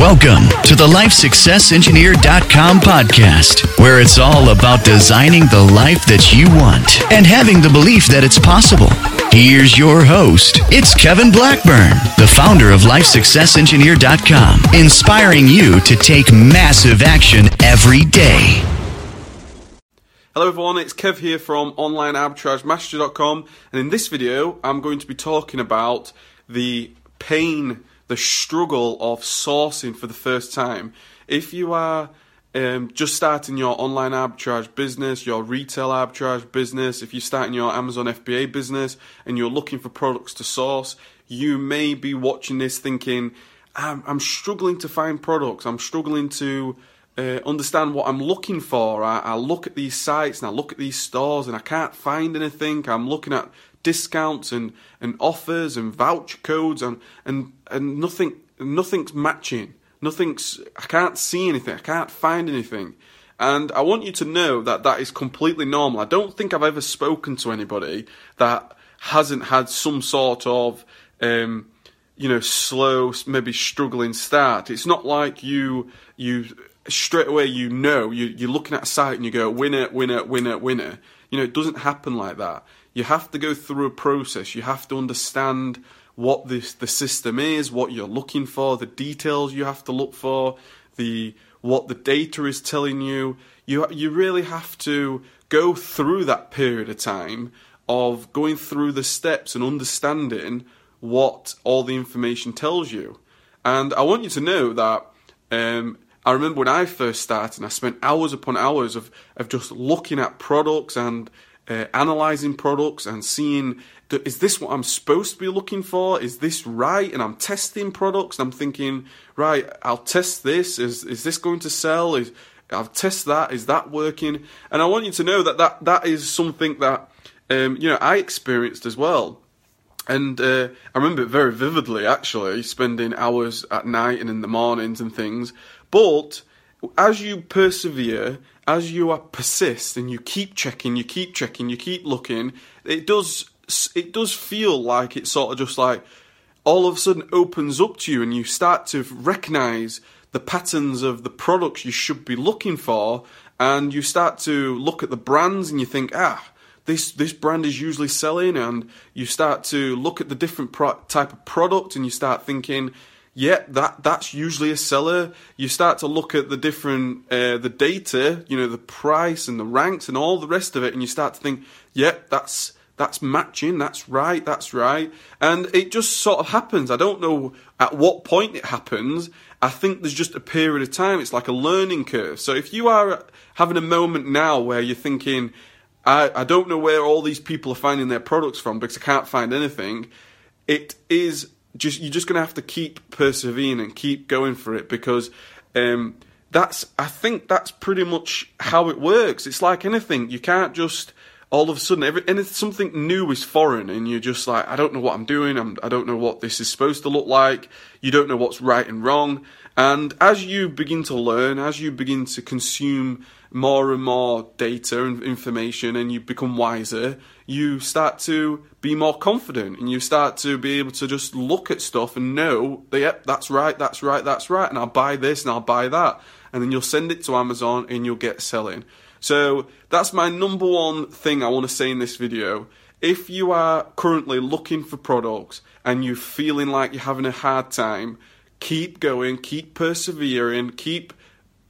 Welcome to the LifeSuccessEngineer.com podcast, where it's all about designing the life that you want and having the belief that it's possible. Here's your host. It's Kevin Blackburn, the founder of LifeSuccessEngineer.com, inspiring you to take massive action every day. Hello everyone, it's Kev here from OnlineArbitrageMaster.com and in this video I'm going to be talking about the pain the struggle of sourcing for the first time. If you are um, just starting your online arbitrage business, your retail arbitrage business, if you're starting your Amazon FBA business and you're looking for products to source, you may be watching this thinking, I'm, I'm struggling to find products, I'm struggling to uh, understand what I'm looking for. I, I, look at these sites and I look at these stores and I can't find anything. I'm looking at discounts and, and offers and voucher codes and, and, and nothing nothing's matching. Nothing's I can't see anything. I can't find anything. And I want you to know that that is completely normal. I don't think I've ever spoken to anybody that hasn't had some sort of um, you know slow maybe struggling start. It's not like you you straight away you know you, you're looking at a site and you go winner winner winner winner. You know it doesn't happen like that you have to go through a process. You have to understand what this the system is, what you're looking for, the details you have to look for, the what the data is telling you. You you really have to go through that period of time of going through the steps and understanding what all the information tells you. And I want you to know that um, I remember when I first started, I spent hours upon hours of, of just looking at products and uh, analyzing products and seeing is this what I'm supposed to be looking for? Is this right? And I'm testing products and I'm thinking, right, I'll test this. Is is this going to sell? Is I'll test that. Is that working? And I want you to know that that, that is something that um, you know I experienced as well. And uh, I remember it very vividly, actually, spending hours at night and in the mornings and things. But as you persevere, as you persist and you keep checking, you keep checking, you keep looking, it does it does feel like it's sort of just like all of a sudden opens up to you and you start to recognize the patterns of the products you should be looking for and you start to look at the brands and you think ah this this brand is usually selling and you start to look at the different pro- type of product and you start thinking yeah, that that's usually a seller. You start to look at the different uh, the data, you know, the price and the ranks and all the rest of it, and you start to think, yeah, that's that's matching, that's right, that's right, and it just sort of happens. I don't know at what point it happens. I think there's just a period of time. It's like a learning curve. So if you are having a moment now where you're thinking, I, I don't know where all these people are finding their products from because I can't find anything, it is just you're just gonna have to keep persevering and keep going for it because um, that's I think that's pretty much how it works. It's like anything; you can't just all of a sudden every and something new is foreign and you're just like I don't know what I'm doing. I'm, I don't know what this is supposed to look like. You don't know what's right and wrong. And as you begin to learn, as you begin to consume more and more data and information and you become wiser, you start to be more confident and you start to be able to just look at stuff and know that, yep, that's right, that's right, that's right, and I'll buy this and I'll buy that. And then you'll send it to Amazon and you'll get selling. So that's my number one thing I want to say in this video. If you are currently looking for products and you're feeling like you're having a hard time, keep going, keep persevering, keep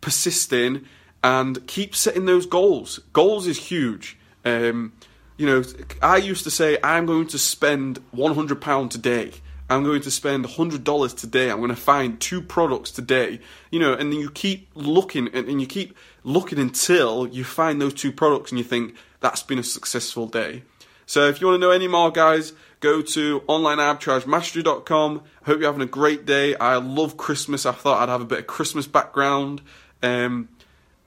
persisting and keep setting those goals. Goals is huge. Um, you know, I used to say I'm going to spend £100 today. I'm going to spend $100 today. I'm going to find two products today. You know, and then you keep looking and, and you keep looking until you find those two products and you think that's been a successful day. So if you want to know any more, guys, go to onlinearbitragemastery.com. Hope you're having a great day. I love Christmas. I thought I'd have a bit of Christmas background. Um,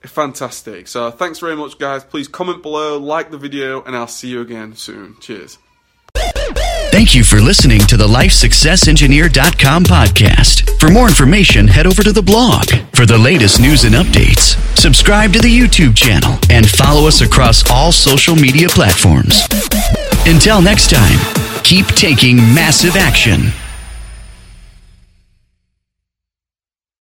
fantastic. So thanks very much, guys. Please comment below, like the video, and I'll see you again soon. Cheers. Thank you for listening to the LifeSuccessEngineer.com podcast. For more information, head over to the blog. For the latest news and updates, subscribe to the YouTube channel and follow us across all social media platforms. Until next time, keep taking massive action.